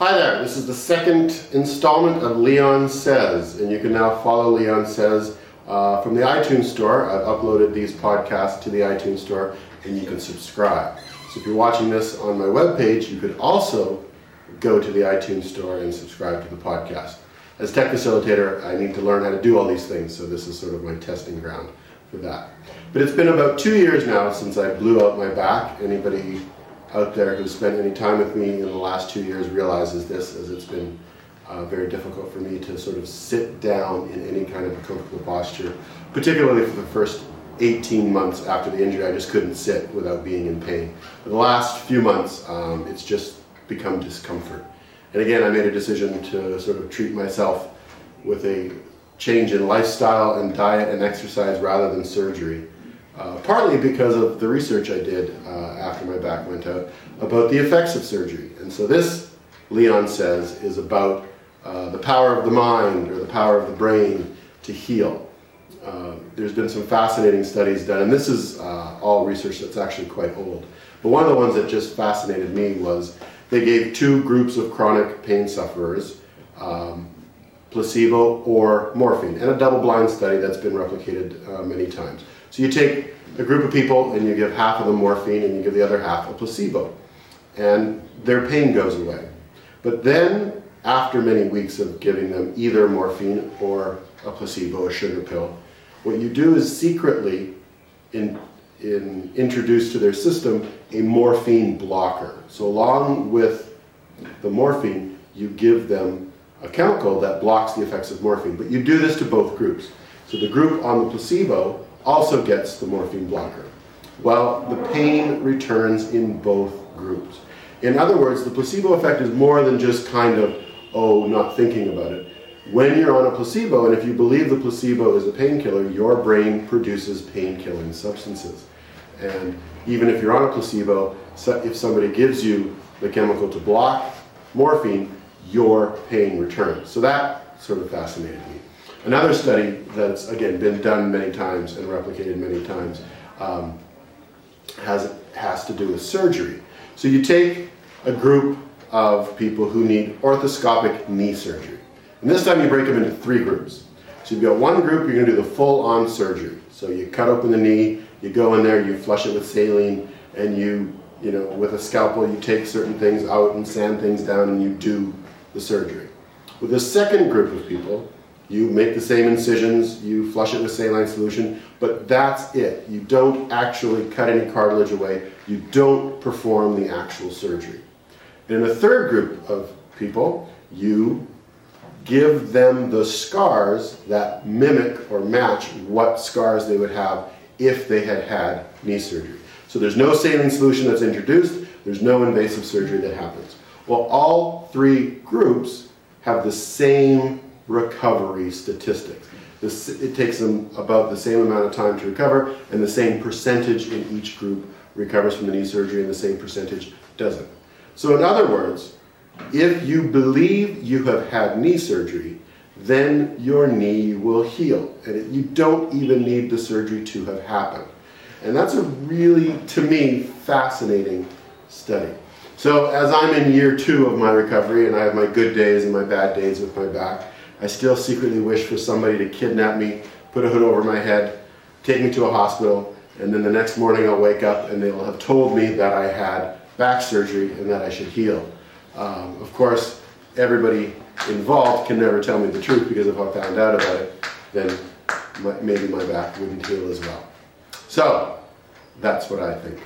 Hi there, this is the second installment of Leon Says, and you can now follow Leon Says uh, from the iTunes Store. I've uploaded these podcasts to the iTunes Store, and you can subscribe. So if you're watching this on my webpage, you could also go to the iTunes Store and subscribe to the podcast. As tech facilitator, I need to learn how to do all these things, so this is sort of my testing ground for that. But it's been about two years now since I blew out my back. Anybody out there who's spent any time with me in the last two years realizes this, as it's been uh, very difficult for me to sort of sit down in any kind of a comfortable posture, particularly for the first 18 months after the injury. I just couldn't sit without being in pain. For the last few months, um, it's just become discomfort. And again, I made a decision to sort of treat myself with a change in lifestyle and diet and exercise rather than surgery. Uh, partly because of the research I did uh, after my back went out about the effects of surgery. And so this, Leon says, is about uh, the power of the mind or the power of the brain to heal. Uh, there's been some fascinating studies done, and this is uh, all research that's actually quite old. But one of the ones that just fascinated me was they gave two groups of chronic pain sufferers um, placebo or morphine, and a double blind study that's been replicated uh, many times. So you take a group of people and you give half of them morphine and you give the other half a placebo. And their pain goes away. But then, after many weeks of giving them either morphine or a placebo, a sugar pill, what you do is secretly in, in, introduce to their system a morphine blocker. So, along with the morphine, you give them a chemical that blocks the effects of morphine. But you do this to both groups. So, the group on the placebo also gets the morphine blocker. Well, the pain returns in both groups. In other words, the placebo effect is more than just kind of, oh, not thinking about it. When you're on a placebo, and if you believe the placebo is a painkiller, your brain produces pain-killing substances. And even if you're on a placebo, if somebody gives you the chemical to block morphine, your pain returns. So that sort of fascinated me. Another study that's, again, been done many times and replicated many times um, has, has to do with surgery. So you take a group of people who need orthoscopic knee surgery. And this time you break them into three groups. So you've got one group, you're going to do the full-on surgery. So you cut open the knee, you go in there, you flush it with saline, and you, you know, with a scalpel, you take certain things out and sand things down and you do the surgery. With the second group of people, you make the same incisions, you flush it with saline solution, but that's it. You don't actually cut any cartilage away. You don't perform the actual surgery. In a third group of people, you give them the scars that mimic or match what scars they would have if they had had knee surgery. So there's no saline solution that's introduced, there's no invasive surgery that happens. Well, all three groups have the same recovery statistics. This, it takes them about the same amount of time to recover, and the same percentage in each group recovers from the knee surgery, and the same percentage doesn't. So, in other words, if you believe you have had knee surgery, then your knee will heal, and it, you don't even need the surgery to have happened. And that's a really, to me, fascinating study. So, as I'm in year two of my recovery, and I have my good days and my bad days with my back, I still secretly wish for somebody to kidnap me, put a hood over my head, take me to a hospital, and then the next morning I'll wake up and they will have told me that I had back surgery and that I should heal. Um, of course, everybody involved can never tell me the truth because if I found out about it, then my, maybe my back wouldn't heal as well. So, that's what I think.